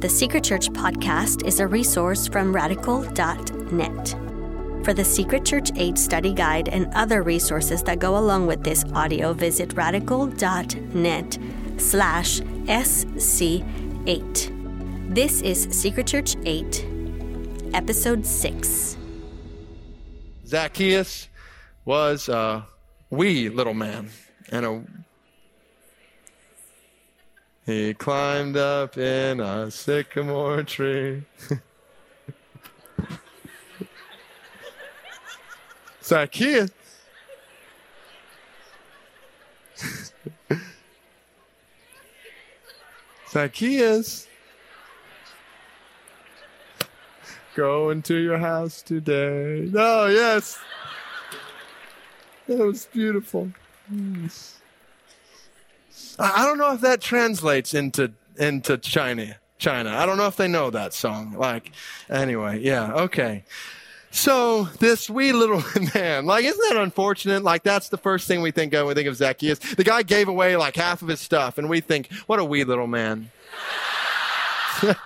The Secret Church podcast is a resource from radical.net. For the Secret Church 8 study guide and other resources that go along with this audio, visit radical.net slash SC8. This is Secret Church 8, Episode 6. Zacchaeus was a wee little man and a he climbed up in a sycamore tree. Zacchaeus. Zacchaeus. Go into your house today. Oh, yes. That was beautiful. Mm. I don't know if that translates into into China. China. I don't know if they know that song. Like, anyway, yeah, okay. So this wee little man, like, isn't that unfortunate? Like, that's the first thing we think of when we think of Zacchaeus. The guy gave away like half of his stuff, and we think, what a wee little man.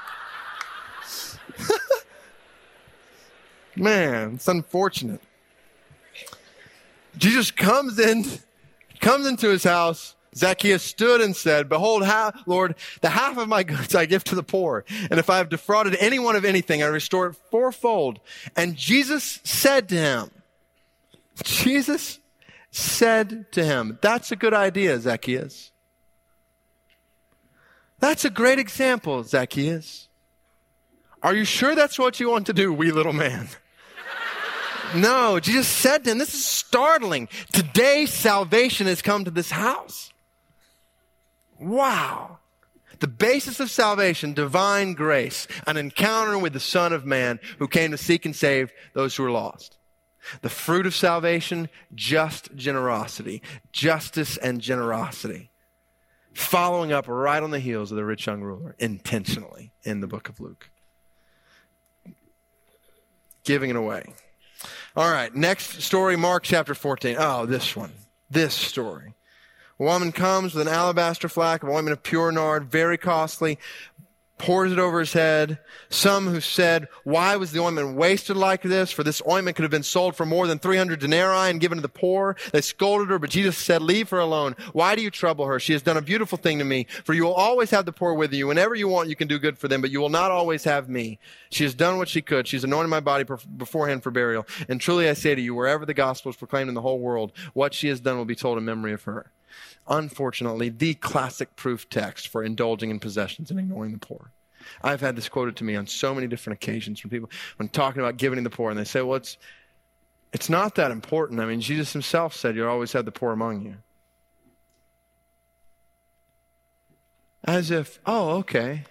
man, it's unfortunate. Jesus comes in, comes into his house. Zacchaeus stood and said, Behold, how, Lord, the half of my goods I give to the poor. And if I have defrauded anyone of anything, I restore it fourfold. And Jesus said to him, Jesus said to him, That's a good idea, Zacchaeus. That's a great example, Zacchaeus. Are you sure that's what you want to do, wee little man? No, Jesus said to him, This is startling. Today, salvation has come to this house. Wow. The basis of salvation, divine grace, an encounter with the Son of Man who came to seek and save those who are lost. The fruit of salvation, just generosity, justice and generosity. Following up right on the heels of the rich young ruler intentionally in the book of Luke. Giving it away. All right, next story, Mark chapter 14. Oh, this one. This story. A woman comes with an alabaster flask of ointment of pure nard, very costly, pours it over his head. Some who said, why was the ointment wasted like this? For this ointment could have been sold for more than 300 denarii and given to the poor. They scolded her, but Jesus said, leave her alone. Why do you trouble her? She has done a beautiful thing to me. For you will always have the poor with you. Whenever you want, you can do good for them, but you will not always have me. She has done what she could. She's anointed my body beforehand for burial. And truly I say to you, wherever the gospel is proclaimed in the whole world, what she has done will be told in memory of her unfortunately, the classic proof text for indulging in possessions and ignoring the poor. I've had this quoted to me on so many different occasions from people when talking about giving to the poor, and they say, well, it's, it's not that important. I mean, Jesus himself said, You'll always have the poor among you. As if, oh, okay.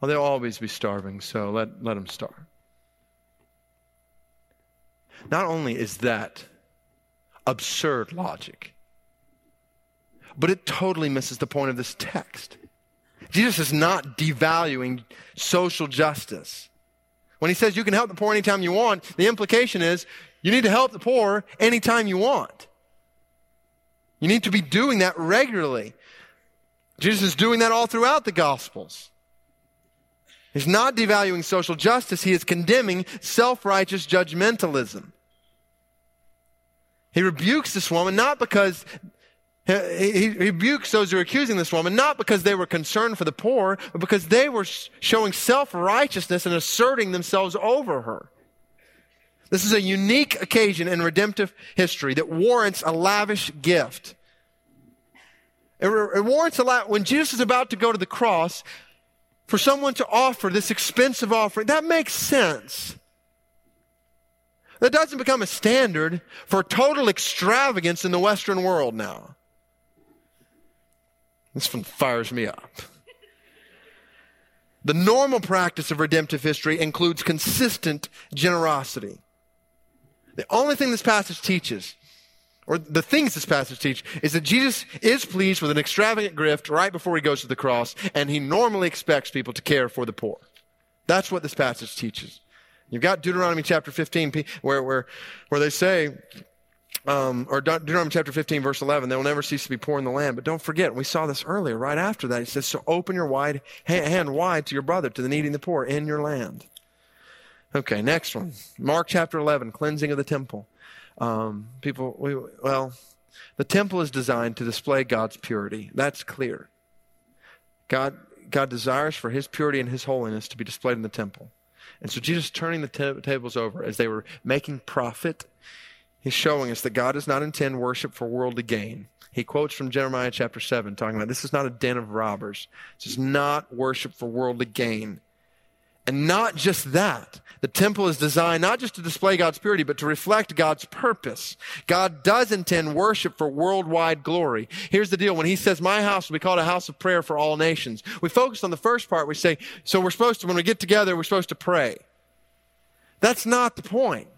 Well, they'll always be starving, so let, let them starve. Not only is that absurd logic, but it totally misses the point of this text. Jesus is not devaluing social justice. When he says you can help the poor anytime you want, the implication is you need to help the poor anytime you want. You need to be doing that regularly. Jesus is doing that all throughout the Gospels. He's not devaluing social justice, he is condemning self righteous judgmentalism. He rebukes this woman not because he, rebukes those who are accusing this woman, not because they were concerned for the poor, but because they were showing self-righteousness and asserting themselves over her. This is a unique occasion in redemptive history that warrants a lavish gift. It, it warrants a lot, when Jesus is about to go to the cross, for someone to offer this expensive offering, that makes sense. That doesn't become a standard for total extravagance in the Western world now. This one fires me up. The normal practice of redemptive history includes consistent generosity. The only thing this passage teaches, or the things this passage teach, is that Jesus is pleased with an extravagant gift right before he goes to the cross, and he normally expects people to care for the poor. That's what this passage teaches. You've got Deuteronomy chapter 15 where, where, where they say, um, or Deuteronomy chapter 15, verse 11, they will never cease to be poor in the land. But don't forget, we saw this earlier, right after that. He says, So open your wide hand wide to your brother, to the needy and the poor in your land. Okay, next one. Mark chapter 11, cleansing of the temple. Um, people, we, well, the temple is designed to display God's purity. That's clear. God, God desires for his purity and his holiness to be displayed in the temple. And so Jesus turning the t- tables over as they were making profit He's showing us that God does not intend worship for worldly gain. He quotes from Jeremiah chapter 7, talking about this is not a den of robbers. This is not worship for worldly gain. And not just that. The temple is designed not just to display God's purity, but to reflect God's purpose. God does intend worship for worldwide glory. Here's the deal. When he says, my house will be called a house of prayer for all nations, we focus on the first part. We say, so we're supposed to, when we get together, we're supposed to pray. That's not the point.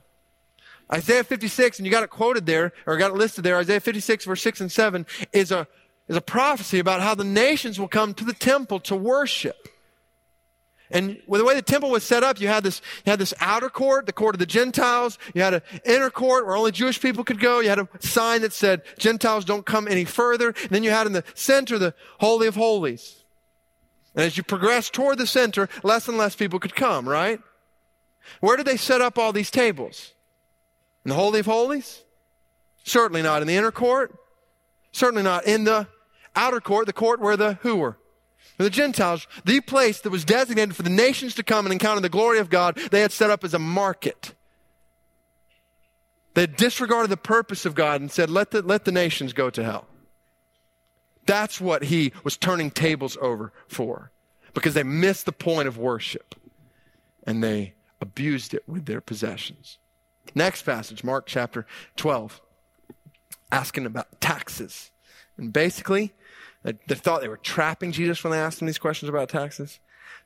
Isaiah 56, and you got it quoted there, or got it listed there, Isaiah 56, verse 6 and 7, is a, is a prophecy about how the nations will come to the temple to worship. And with the way the temple was set up, you had this, you had this outer court, the court of the Gentiles. You had an inner court where only Jewish people could go. You had a sign that said, Gentiles don't come any further. And then you had in the center the Holy of Holies. And as you progressed toward the center, less and less people could come, right? Where did they set up all these tables? In the Holy of Holies? Certainly not in the inner court. Certainly not in the outer court, the court where the who were? The Gentiles, the place that was designated for the nations to come and encounter the glory of God, they had set up as a market. They disregarded the purpose of God and said, let the, let the nations go to hell. That's what he was turning tables over for because they missed the point of worship and they abused it with their possessions. Next passage, Mark chapter 12, asking about taxes. And basically, they thought they were trapping Jesus when they asked him these questions about taxes.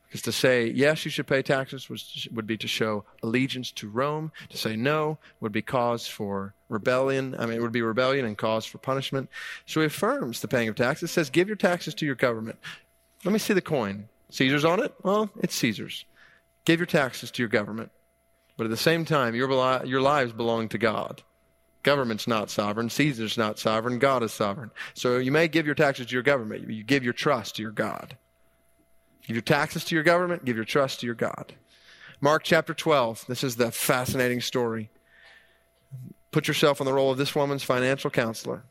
Because to say, yes, you should pay taxes was, would be to show allegiance to Rome. To say no would be cause for rebellion. I mean, it would be rebellion and cause for punishment. So he affirms the paying of taxes, says, give your taxes to your government. Let me see the coin. Caesar's on it? Well, it's Caesar's. Give your taxes to your government. But at the same time, your, your lives belong to God. Government's not sovereign. Caesar's not sovereign. God is sovereign. So you may give your taxes to your government. You give your trust to your God. Give your taxes to your government. Give your trust to your God. Mark chapter 12. This is the fascinating story. Put yourself in the role of this woman's financial counselor.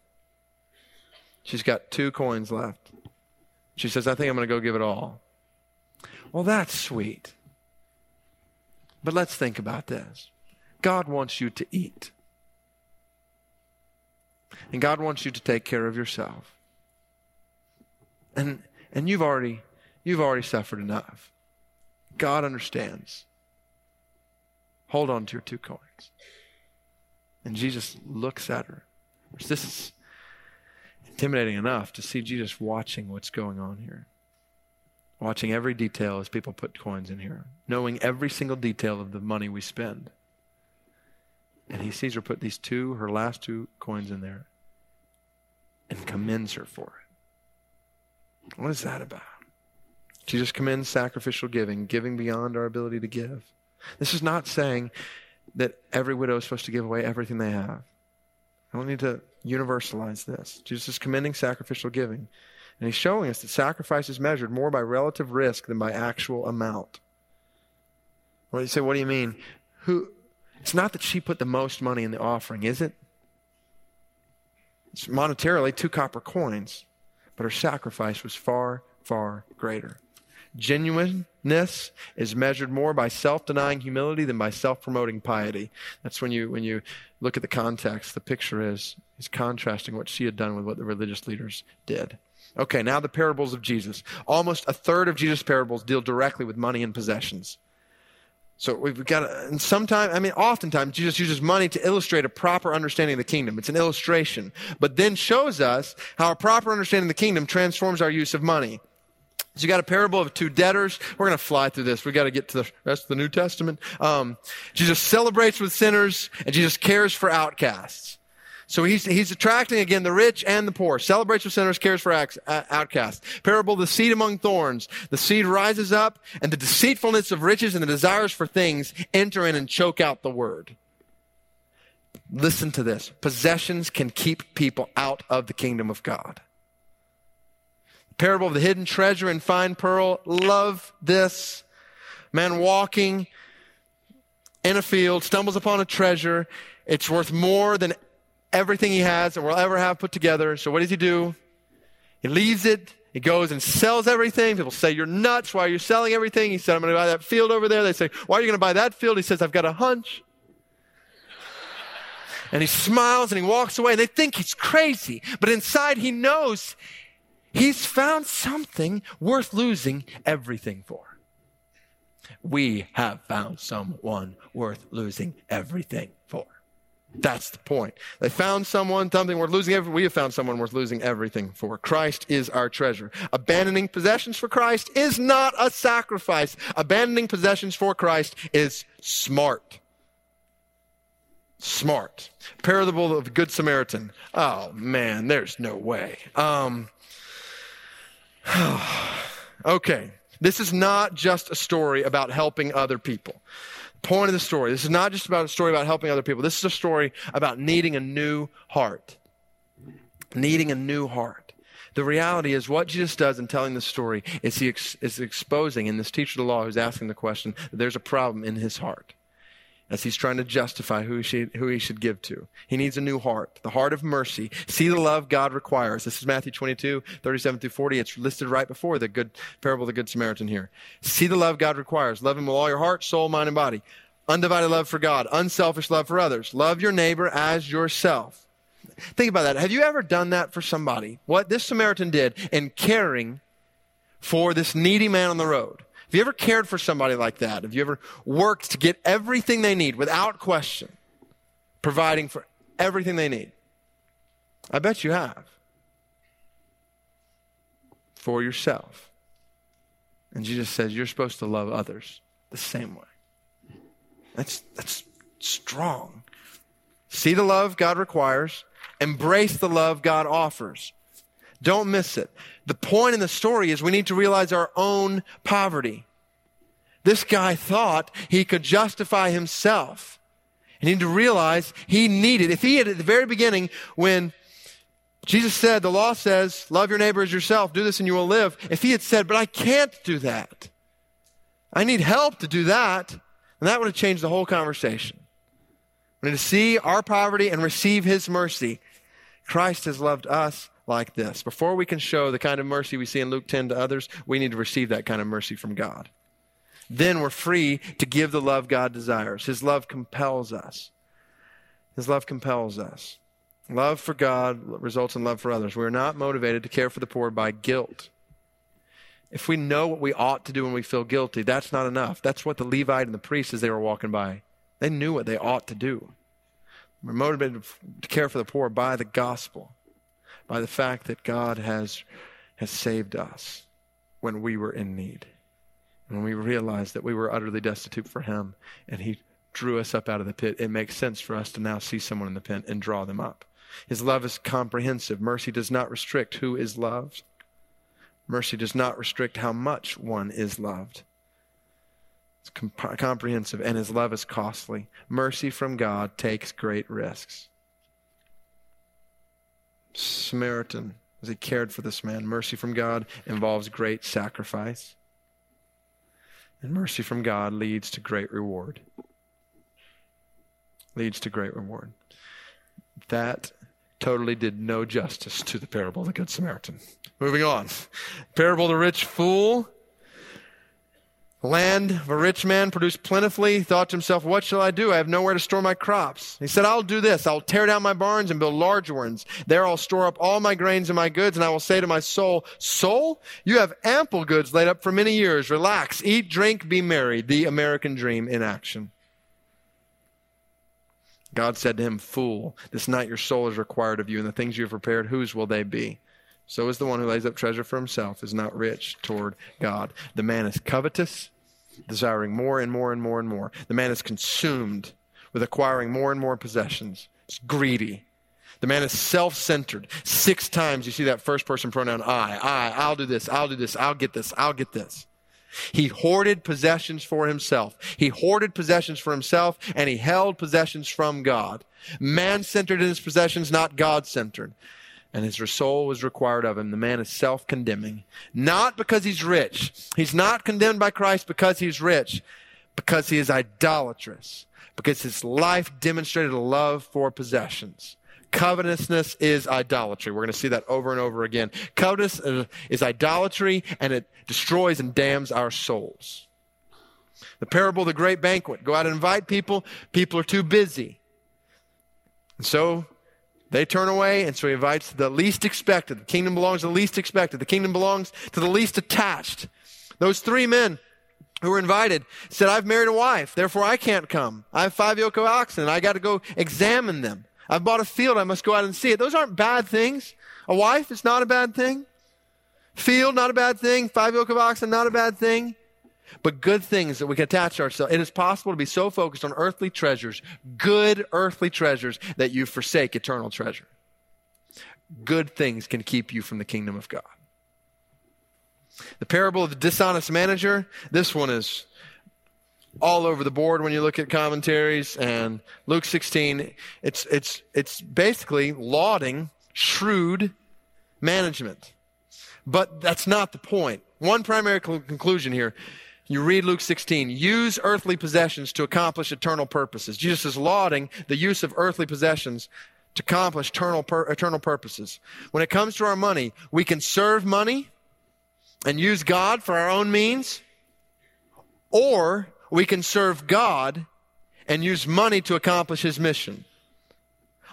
She's got two coins left. She says, I think I'm going to go give it all. Well, that's sweet. But let's think about this God wants you to eat, and God wants you to take care of yourself. And, and you've, already, you've already suffered enough. God understands. Hold on to your two coins. And Jesus looks at her. This is intimidating enough to see Jesus watching what's going on here watching every detail as people put coins in here, knowing every single detail of the money we spend. And he sees her put these two, her last two coins in there, and commends her for it. What is that about? Jesus commends sacrificial giving, giving beyond our ability to give. This is not saying that every widow is supposed to give away everything they have. I don't need to universalize this. Jesus is commending sacrificial giving. And he's showing us that sacrifice is measured more by relative risk than by actual amount. Well, you say, what do you mean? Who? It's not that she put the most money in the offering, is it? Monetarily two copper coins, but her sacrifice was far, far greater. Genuineness is measured more by self-denying humility than by self-promoting piety. That's when you when you look at the context, the picture is is contrasting what she had done with what the religious leaders did. Okay, now the parables of Jesus. Almost a third of Jesus' parables deal directly with money and possessions. So we've got, to, and sometimes, I mean, oftentimes Jesus uses money to illustrate a proper understanding of the kingdom. It's an illustration, but then shows us how a proper understanding of the kingdom transforms our use of money. So you got a parable of two debtors. We're going to fly through this. We've got to get to the rest of the New Testament. Um, Jesus celebrates with sinners, and Jesus cares for outcasts. So he's, he's attracting again the rich and the poor, celebrates with sinners, cares for uh, outcasts. Parable the seed among thorns. The seed rises up and the deceitfulness of riches and the desires for things enter in and choke out the word. Listen to this. Possessions can keep people out of the kingdom of God. Parable of the hidden treasure and fine pearl. Love this. Man walking in a field, stumbles upon a treasure. It's worth more than everything he has and will ever have put together. So what does he do? He leaves it. He goes and sells everything. People say, You're nuts. Why are you selling everything? He said, I'm going to buy that field over there. They say, Why are you going to buy that field? He says, I've got a hunch. and he smiles and he walks away. And They think he's crazy. But inside, he knows he's found something worth losing everything for we have found someone worth losing everything for. That's the point. They found someone, something worth losing. We have found someone worth losing everything for. Christ is our treasure. Abandoning possessions for Christ is not a sacrifice. Abandoning possessions for Christ is smart. Smart. Parable of the Good Samaritan. Oh man, there's no way. Um, okay. This is not just a story about helping other people. Point of the story. This is not just about a story about helping other people. This is a story about needing a new heart. Needing a new heart. The reality is, what Jesus does in telling this story is he ex- is exposing in this teacher of the law who's asking the question that there's a problem in his heart as he's trying to justify who he, should, who he should give to. He needs a new heart, the heart of mercy. See the love God requires. This is Matthew 22, 37 through 40. It's listed right before the good parable of the Good Samaritan here. See the love God requires. Love him with all your heart, soul, mind, and body. Undivided love for God. Unselfish love for others. Love your neighbor as yourself. Think about that. Have you ever done that for somebody? What this Samaritan did in caring for this needy man on the road. Have you ever cared for somebody like that? Have you ever worked to get everything they need without question, providing for everything they need? I bet you have. For yourself. And Jesus says you're supposed to love others the same way. That's, that's strong. See the love God requires, embrace the love God offers. Don't miss it. The point in the story is we need to realize our own poverty. This guy thought he could justify himself. And he need to realize he needed, if he had at the very beginning, when Jesus said, the law says, love your neighbor as yourself, do this and you will live. If he had said, but I can't do that. I need help to do that. And that would have changed the whole conversation. We need to see our poverty and receive his mercy. Christ has loved us like this. Before we can show the kind of mercy we see in Luke 10 to others, we need to receive that kind of mercy from God. Then we're free to give the love God desires. His love compels us. His love compels us. Love for God results in love for others. We are not motivated to care for the poor by guilt. If we know what we ought to do when we feel guilty, that's not enough. That's what the Levite and the priest, as they were walking by, they knew what they ought to do. We're motivated to care for the poor by the gospel by the fact that God has, has saved us when we were in need. When we realized that we were utterly destitute for Him and He drew us up out of the pit, it makes sense for us to now see someone in the pit and draw them up. His love is comprehensive. Mercy does not restrict who is loved. Mercy does not restrict how much one is loved. It's comp- comprehensive, and his love is costly. Mercy from God takes great risks. Samaritan, as he cared for this man. Mercy from God involves great sacrifice. And mercy from God leads to great reward. Leads to great reward. That totally did no justice to the parable of the Good Samaritan. Moving on. Parable of the rich fool land of a rich man produced plentifully. He thought to himself, What shall I do? I have nowhere to store my crops. He said, I'll do this. I'll tear down my barns and build large ones. There I'll store up all my grains and my goods, and I will say to my soul, Soul, you have ample goods laid up for many years. Relax, eat, drink, be merry. The American dream in action. God said to him, Fool, this night your soul is required of you, and the things you have prepared, whose will they be? So is the one who lays up treasure for himself is not rich toward God. The man is covetous, desiring more and more and more and more. The man is consumed with acquiring more and more possessions. It's greedy. The man is self centered. Six times you see that first person pronoun I. I. I'll do this. I'll do this. I'll get this. I'll get this. He hoarded possessions for himself. He hoarded possessions for himself and he held possessions from God. Man centered in his possessions, not God centered. And his soul was required of him. The man is self condemning. Not because he's rich. He's not condemned by Christ because he's rich, because he is idolatrous, because his life demonstrated a love for possessions. Covetousness is idolatry. We're going to see that over and over again. Covetousness uh, is idolatry and it destroys and damns our souls. The parable of the great banquet. Go out and invite people. People are too busy. And so they turn away, and so he invites the least expected. The kingdom belongs to the least expected. The kingdom belongs to the least attached. Those three men who were invited said, I've married a wife, therefore I can't come. I have five yoke of oxen, and I got to go examine them. I've bought a field, I must go out and see it. Those aren't bad things. A wife is not a bad thing. Field, not a bad thing. Five yoke of oxen, not a bad thing. But good things that we can attach ourselves. It is possible to be so focused on earthly treasures, good earthly treasures, that you forsake eternal treasure. Good things can keep you from the kingdom of God. The parable of the dishonest manager, this one is all over the board when you look at commentaries and Luke 16 it's it's it's basically lauding shrewd management but that's not the point. point one primary conclusion here you read Luke 16 use earthly possessions to accomplish eternal purposes Jesus is lauding the use of earthly possessions to accomplish eternal pur- eternal purposes when it comes to our money we can serve money and use God for our own means or we can serve God and use money to accomplish his mission.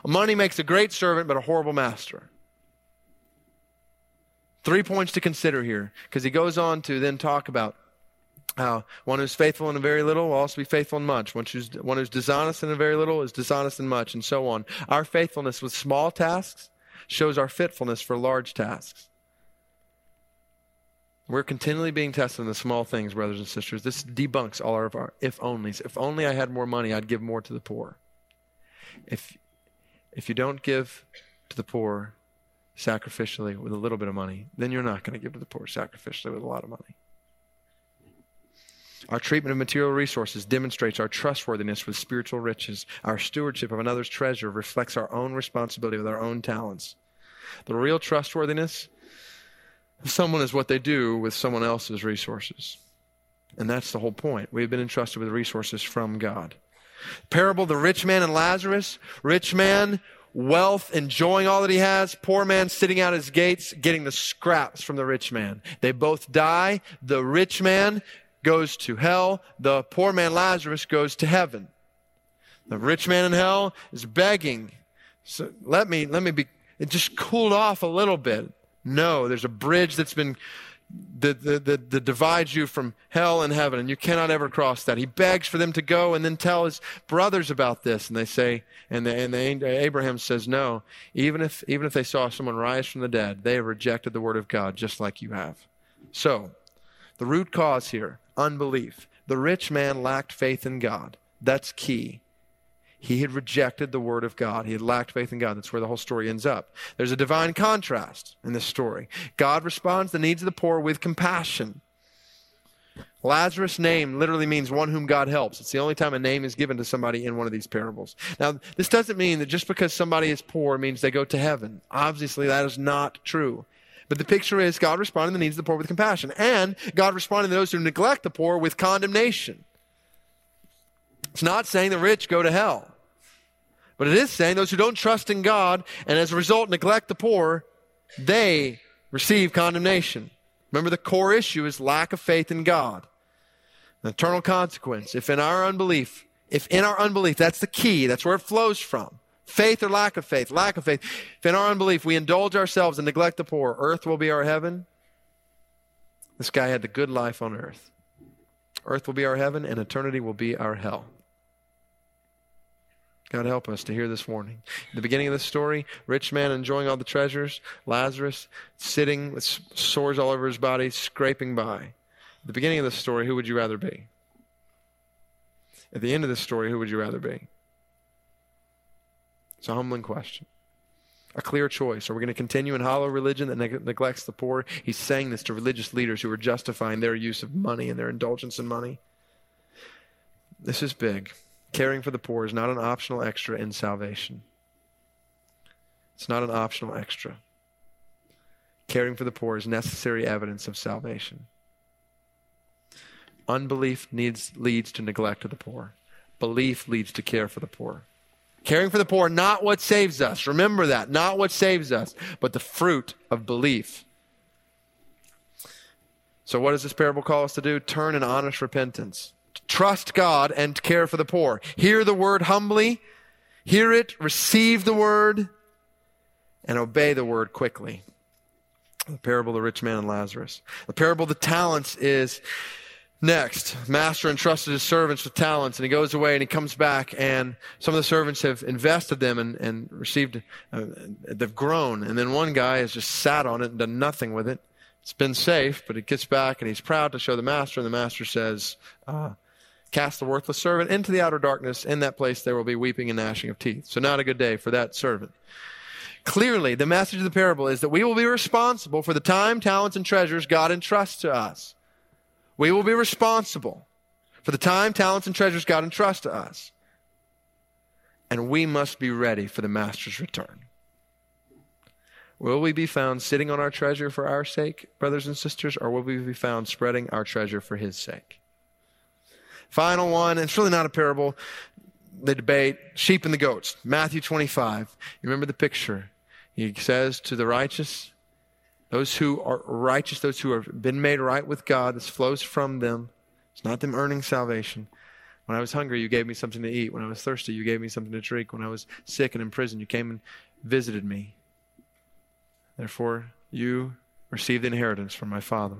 Money makes a great servant, but a horrible master. Three points to consider here, because he goes on to then talk about how one who's faithful in a very little will also be faithful in much. One who's, one who's dishonest in a very little is dishonest in much, and so on. Our faithfulness with small tasks shows our fitfulness for large tasks. We're continually being tested in the small things, brothers and sisters. This debunks all of our if onlys. If only I had more money, I'd give more to the poor. If, if you don't give to the poor sacrificially with a little bit of money, then you're not going to give to the poor sacrificially with a lot of money. Our treatment of material resources demonstrates our trustworthiness with spiritual riches. Our stewardship of another's treasure reflects our own responsibility with our own talents. The real trustworthiness of someone is what they do with someone else's resources. And that's the whole point. We've been entrusted with resources from God. Parable the rich man and Lazarus. Rich man, wealth, enjoying all that he has. Poor man sitting out his gates, getting the scraps from the rich man. They both die. The rich man goes to hell. The poor man, Lazarus, goes to heaven. The rich man in hell is begging. So let me, let me be, it just cooled off a little bit. No, there's a bridge that's been that, that, that, that, divides you from hell and heaven, and you cannot ever cross that. He begs for them to go and then tell his brothers about this, and they say, and, the, and the, Abraham says, no. Even if even if they saw someone rise from the dead, they have rejected the word of God just like you have. So, the root cause here, unbelief. The rich man lacked faith in God. That's key. He had rejected the word of God. He had lacked faith in God. That's where the whole story ends up. There's a divine contrast in this story. God responds to the needs of the poor with compassion. Lazarus' name literally means one whom God helps. It's the only time a name is given to somebody in one of these parables. Now, this doesn't mean that just because somebody is poor means they go to heaven. Obviously, that is not true. But the picture is God responding to the needs of the poor with compassion, and God responding to those who neglect the poor with condemnation. It's not saying the rich go to hell. But it is saying those who don't trust in God and as a result neglect the poor, they receive condemnation. Remember, the core issue is lack of faith in God. An eternal consequence. If in our unbelief, if in our unbelief, that's the key, that's where it flows from. Faith or lack of faith, lack of faith. If in our unbelief we indulge ourselves and neglect the poor, earth will be our heaven. This guy had the good life on earth. Earth will be our heaven and eternity will be our hell. God help us to hear this warning. In the beginning of the story, rich man enjoying all the treasures, Lazarus sitting with sores all over his body, scraping by. At the beginning of the story, who would you rather be? At the end of the story, who would you rather be? It's a humbling question. a clear choice. Are we going to continue in hollow religion that neg- neglects the poor? He's saying this to religious leaders who are justifying their use of money and their indulgence in money. This is big. Caring for the poor is not an optional extra in salvation. It's not an optional extra. Caring for the poor is necessary evidence of salvation. Unbelief needs, leads to neglect of the poor. Belief leads to care for the poor. Caring for the poor, not what saves us. Remember that. Not what saves us, but the fruit of belief. So, what does this parable call us to do? Turn in honest repentance. Trust God and care for the poor. Hear the word humbly. Hear it, receive the word, and obey the word quickly. The parable of the rich man and Lazarus. The parable of the talents is Next, master entrusted his servants with talents, and he goes away and he comes back, and some of the servants have invested them and, and received, uh, they've grown. And then one guy has just sat on it and done nothing with it. It's been safe, but he gets back and he's proud to show the master, and the master says, uh, Cast the worthless servant into the outer darkness. In that place there will be weeping and gnashing of teeth. So, not a good day for that servant. Clearly, the message of the parable is that we will be responsible for the time, talents, and treasures God entrusts to us. We will be responsible for the time, talents, and treasures God entrusts to us. And we must be ready for the Master's return. Will we be found sitting on our treasure for our sake, brothers and sisters, or will we be found spreading our treasure for His sake? Final one, and it's really not a parable. The debate sheep and the goats. Matthew 25. You remember the picture. He says to the righteous, those who are righteous, those who have been made right with God, this flows from them. It's not them earning salvation. When I was hungry, you gave me something to eat. When I was thirsty, you gave me something to drink. When I was sick and in prison, you came and visited me. Therefore, you received the inheritance from my Father.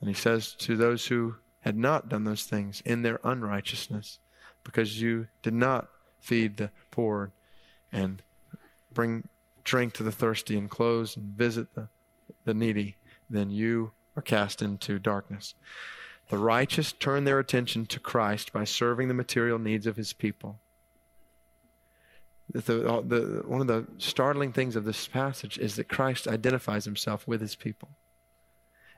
And he says to those who had not done those things in their unrighteousness, because you did not feed the poor and bring drink to the thirsty and clothes and visit the the needy, then you are cast into darkness. The righteous turn their attention to Christ by serving the material needs of his people. The, the, one of the startling things of this passage is that Christ identifies himself with his people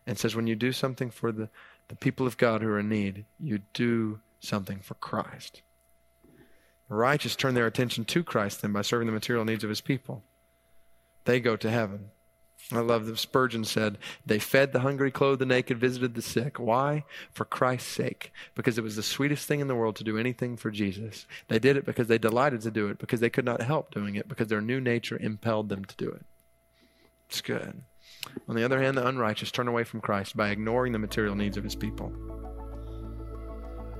and says, when you do something for the, the people of God who are in need, you do something for Christ. The righteous turn their attention to Christ then by serving the material needs of his people. They go to heaven. I love that Spurgeon said, They fed the hungry, clothed the naked, visited the sick. Why? For Christ's sake. Because it was the sweetest thing in the world to do anything for Jesus. They did it because they delighted to do it, because they could not help doing it, because their new nature impelled them to do it. It's good. On the other hand, the unrighteous turn away from Christ by ignoring the material needs of his people.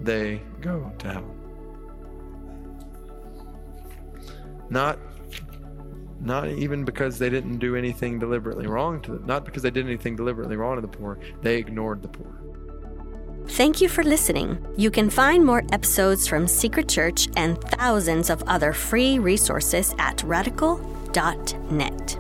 They go to hell. Not not even because they didn't do anything deliberately wrong to them, not because they did anything deliberately wrong to the poor, they ignored the poor. Thank you for listening. You can find more episodes from Secret Church and thousands of other free resources at radical.net.